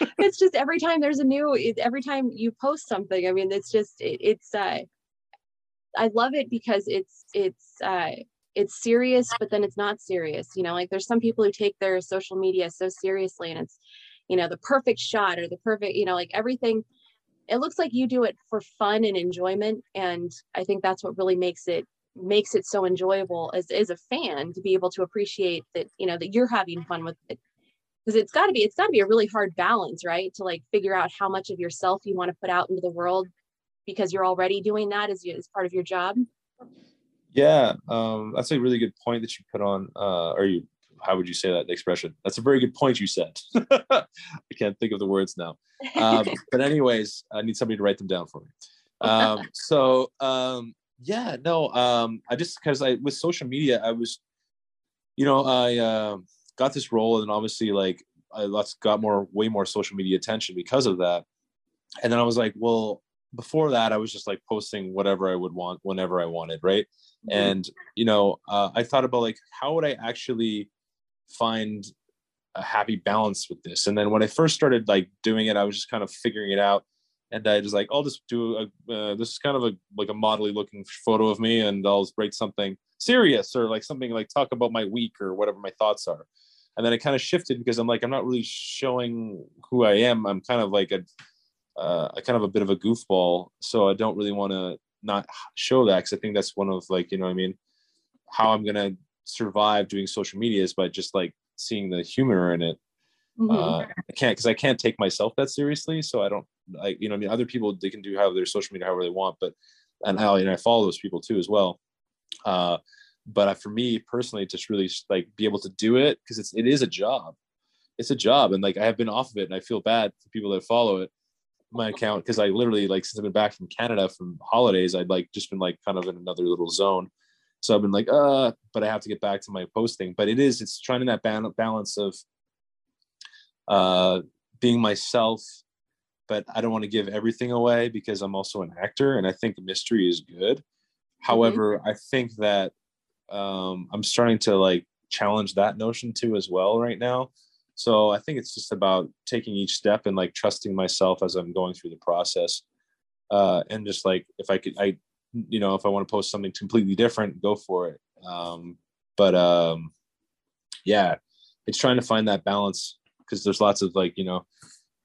it's just every time there's a new, every time you post something. I mean, it's just it, it's. uh I love it because it's it's uh it's serious, but then it's not serious. You know, like there's some people who take their social media so seriously, and it's you know the perfect shot or the perfect you know like everything it looks like you do it for fun and enjoyment and i think that's what really makes it makes it so enjoyable as, as a fan to be able to appreciate that you know that you're having fun with it because it's got to be it's got to be a really hard balance right to like figure out how much of yourself you want to put out into the world because you're already doing that as, you, as part of your job yeah um, that's a really good point that you put on uh, or you how would you say that expression? That's a very good point you said. I can't think of the words now. Um, but anyways, I need somebody to write them down for me. Um, so um, yeah, no, um, I just because I with social media, I was, you know, I uh, got this role, and obviously, like, I got more, way more social media attention because of that. And then I was like, well, before that, I was just like posting whatever I would want whenever I wanted, right? Mm-hmm. And you know, uh, I thought about like how would I actually find a happy balance with this. And then when I first started like doing it, I was just kind of figuring it out. And I was like, I'll just do a, uh, this is kind of a like a modelly looking photo of me, and I'll write something serious or like something like talk about my week or whatever my thoughts are. And then it kind of shifted because I'm like, I'm not really showing who I am. I'm kind of like a, uh, a kind of a bit of a goofball, so I don't really want to not show that because I think that's one of like you know I mean how I'm gonna survive doing social media is by just like seeing the humor in it. Mm-hmm. Uh, I can't because I can't take myself that seriously. So I don't like you know I mean other people they can do have their social media however they want, but and I and I follow those people too as well. Uh, but for me personally, just really like be able to do it because it's it is a job. It's a job, and like I have been off of it, and I feel bad for people that follow it my account because I literally like since I've been back from Canada from holidays, I'd like just been like kind of in another little zone. So I've been like, uh, but I have to get back to my posting. But it is, it's trying to that balance of uh, being myself, but I don't want to give everything away because I'm also an actor and I think mystery is good. Mm-hmm. However, I think that um, I'm starting to like challenge that notion too as well right now. So I think it's just about taking each step and like trusting myself as I'm going through the process. Uh, and just like if I could, I you know if i want to post something completely different go for it. Um but um yeah it's trying to find that balance because there's lots of like you know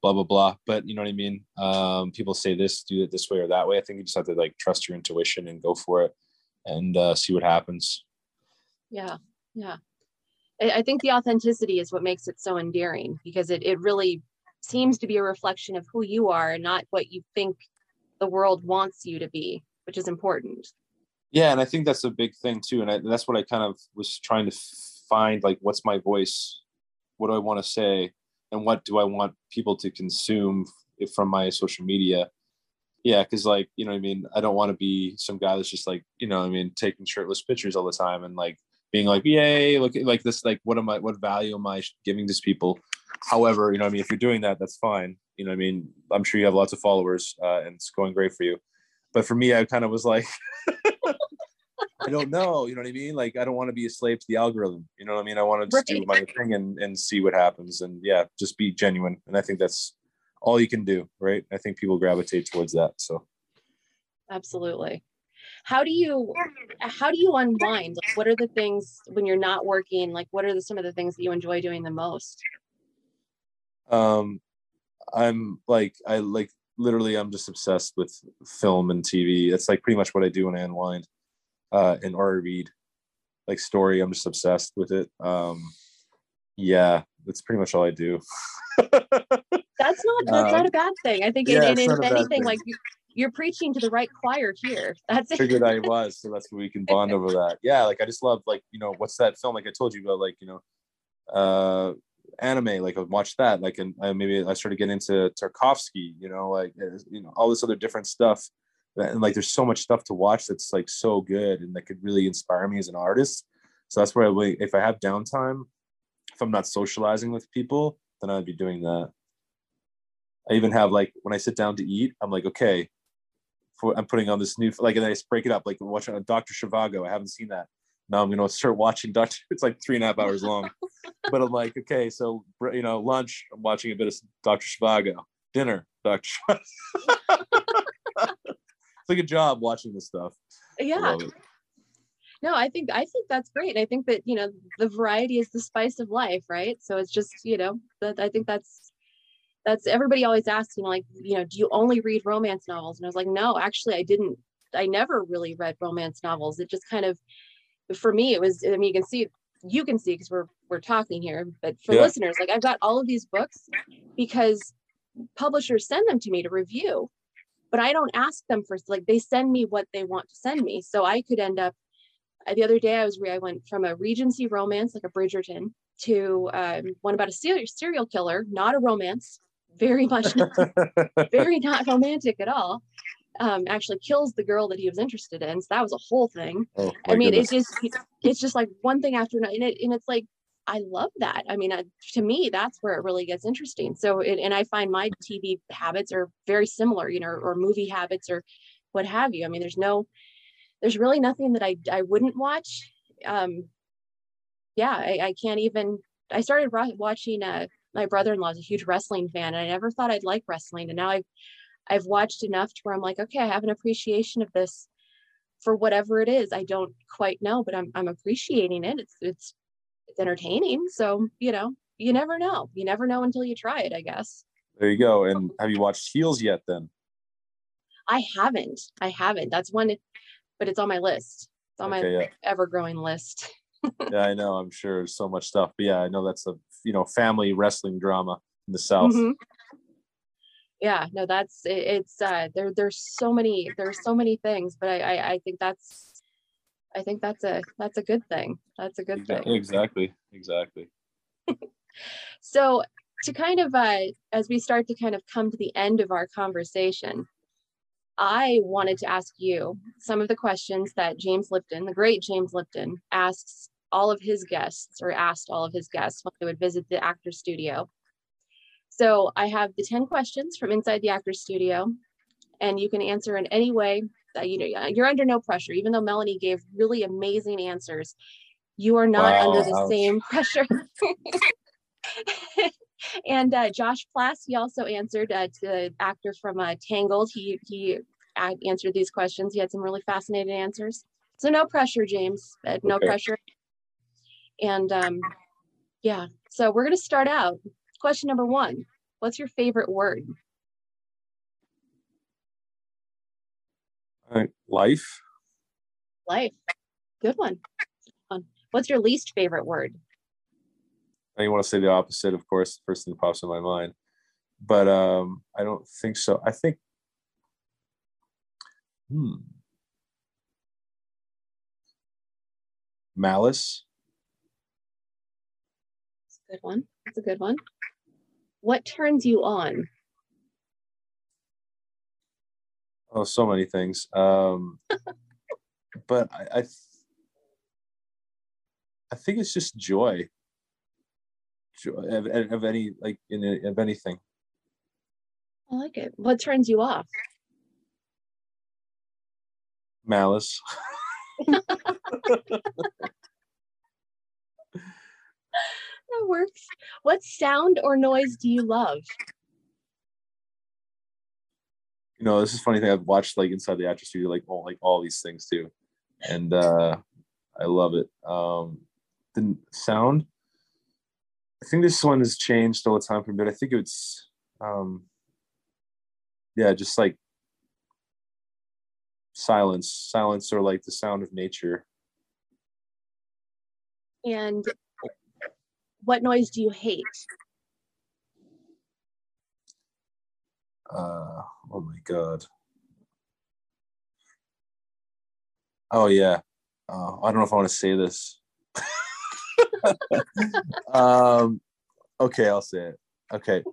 blah blah blah. But you know what i mean? Um people say this do it this way or that way. I think you just have to like trust your intuition and go for it and uh see what happens. Yeah yeah i think the authenticity is what makes it so endearing because it, it really seems to be a reflection of who you are and not what you think the world wants you to be which is important. Yeah, and I think that's a big thing too, and, I, and that's what I kind of was trying to find like, what's my voice? What do I want to say? And what do I want people to consume from my social media? Yeah, because like you know, I mean, I don't want to be some guy that's just like you know, I mean, taking shirtless pictures all the time and like being like, yay, look like this, like what am I, what value am I giving these people? However, you know, I mean, if you're doing that, that's fine. You know, I mean, I'm sure you have lots of followers uh, and it's going great for you but for me, I kind of was like, I don't know. You know what I mean? Like I don't want to be a slave to the algorithm. You know what I mean? I want to just right. do my thing and and see what happens. And yeah, just be genuine. And I think that's all you can do, right? I think people gravitate towards that. So absolutely. How do you how do you unwind? Like what are the things when you're not working? Like what are the, some of the things that you enjoy doing the most? Um I'm like I like literally I'm just obsessed with film and TV. It's like pretty much what I do when I unwind uh, and or read like story. I'm just obsessed with it. Um, yeah, that's pretty much all I do. that's not that's um, not a bad thing. I think, yeah, and if anything, like you're preaching to the right choir here. That's it. Figured I was, so that's what we can bond over that. Yeah, like I just love like you know what's that film? Like I told you about, like you know, uh, anime. Like I watch that. Like and uh, maybe I started getting into Tarkovsky. You know, like you know all this other different stuff and like there's so much stuff to watch that's like so good and that could really inspire me as an artist so that's where I, if i have downtime if i'm not socializing with people then i'd be doing that i even have like when i sit down to eat i'm like okay for, i'm putting on this new like and i just break it up like watching uh, dr Zhivago i haven't seen that now i'm gonna start watching dr it's like three and a half hours long but i'm like okay so you know lunch i'm watching a bit of dr Zhivago dinner dr it's like a job watching this stuff. Yeah. No, I think I think that's great. I think that you know the variety is the spice of life, right? So it's just you know that I think that's that's everybody always asks you know like you know do you only read romance novels? And I was like no, actually I didn't. I never really read romance novels. It just kind of for me it was. I mean you can see you can see because we're we're talking here, but for yeah. listeners like I've got all of these books because publishers send them to me to review but I don't ask them for like they send me what they want to send me. So I could end up uh, the other day I was I went from a Regency romance like a Bridgerton to um, one about a serial serial killer, not a romance, very much not, very not romantic at all. Um, actually kills the girl that he was interested in. So that was a whole thing. Oh, I mean, goodness. it's just it's just like one thing after another, and, it, and it's like I love that. I mean, uh, to me, that's where it really gets interesting. So, it, and I find my TV habits are very similar, you know, or movie habits or what have you. I mean, there's no, there's really nothing that I, I wouldn't watch. Um, yeah, I, I can't even, I started watching, uh, my brother-in-law is a huge wrestling fan and I never thought I'd like wrestling. And now I've, I've watched enough to where I'm like, okay, I have an appreciation of this for whatever it is. I don't quite know, but I'm, I'm appreciating it. It's, it's it's entertaining. So, you know, you never know. You never know until you try it, I guess. There you go. And have you watched Heels yet then? I haven't. I haven't. That's one, but it's on my list. It's on okay, my yeah. ever growing list. yeah, I know. I'm sure there's so much stuff. But yeah, I know that's a you know family wrestling drama in the South. Mm-hmm. Yeah, no, that's it, it's uh there there's so many there's so many things, but I, I I think that's I think that's a that's a good thing. That's a good exactly, thing. Exactly. Exactly. so to kind of uh, as we start to kind of come to the end of our conversation, I wanted to ask you some of the questions that James Lipton, the great James Lipton, asks all of his guests or asked all of his guests when they would visit the actor studio. So I have the 10 questions from inside the actor studio, and you can answer in any way that you know you're under no pressure. Even though melanie gave really amazing answers you are not wow, under the same pressure. And uh, josh plass he also answered uh, to the actor from uh, tangled. He he answered these questions. He had some really fascinating answers. So no pressure james uh, no okay. pressure and um yeah so we're going to start out question number one what's your favorite word life. Life. Good one. What's your least favorite word? I want to say the opposite, of course, the first thing that pops in my mind. But um, I don't think so. I think, hmm, malice. A good one. That's a good one. What turns you on? Oh, so many things. Um, but I, I, I think it's just joy. Joy of, of any like in of anything. I like it. What turns you off? Malice. that works. What sound or noise do you love? You know, this is funny thing. I've watched like inside the actor studio, like all like all these things too, and uh I love it. Um The sound, I think this one has changed all the time for me, but I think it's um yeah, just like silence, silence, or like the sound of nature. And what noise do you hate? Uh, oh my god. Oh yeah. Uh, I don't know if I want to say this. um, okay, I'll say it. Okay,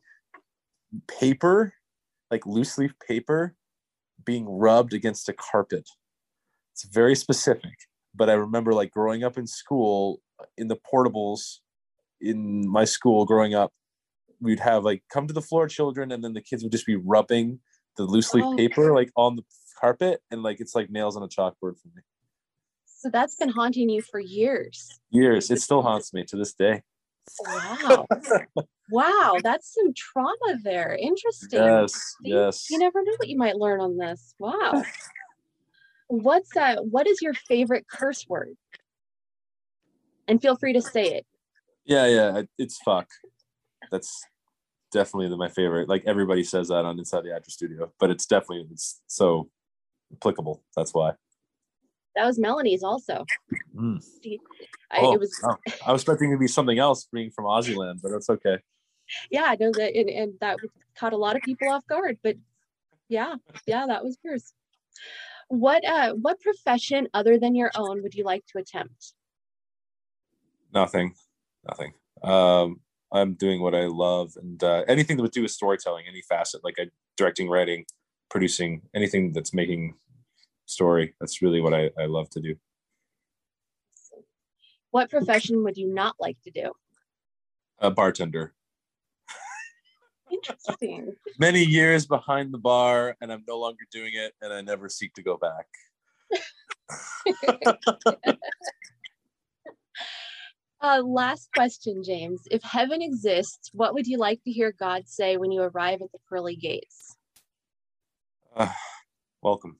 paper, like loose leaf paper, being rubbed against a carpet. It's very specific, but I remember like growing up in school in the portables in my school growing up, we'd have like come to the floor children and then the kids would just be rubbing the loose leaf oh. paper like on the carpet and like it's like nails on a chalkboard for me. So that's been haunting you for years. Years. It still haunts me to this day. Wow. wow, that's some trauma there. Interesting. Yes. yes. You never know what you might learn on this. Wow. What's that? What is your favorite curse word? And feel free to say it. Yeah, yeah. It's fuck. That's definitely the, my favorite. Like everybody says that on Inside the Actor Studio, but it's definitely it's so applicable. That's why. That was Melanie's also. Mm. I, oh, was, oh. I was expecting to be something else being from Aussie but that's okay. Yeah, I know that, and, and that caught a lot of people off guard. But yeah, yeah, that was yours. What uh, what profession other than your own would you like to attempt? Nothing, nothing. Um, I'm doing what I love, and uh, anything that would do with storytelling, any facet, like a directing, writing, producing, anything that's making story. That's really what I, I love to do. What profession would you not like to do? A bartender. Interesting. Many years behind the bar, and I'm no longer doing it, and I never seek to go back. uh, last question, James. If heaven exists, what would you like to hear God say when you arrive at the pearly gates? Uh, welcome.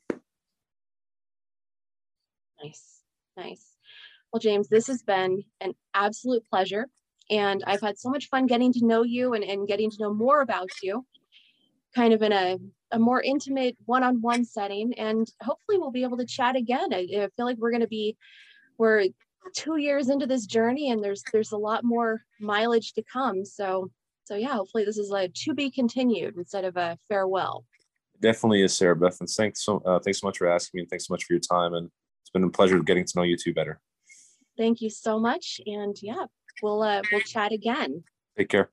Nice, nice. Well, James, this has been an absolute pleasure. And I've had so much fun getting to know you and, and getting to know more about you, kind of in a, a more intimate one on one setting. And hopefully, we'll be able to chat again. I, I feel like we're going to be, we're two years into this journey and there's there's a lot more mileage to come so so yeah hopefully this is like to be continued instead of a farewell definitely is Sarabeth and thanks so uh, thanks so much for asking me and thanks so much for your time and it's been a pleasure getting to know you two better. Thank you so much. And yeah, we'll uh, we'll chat again. Take care.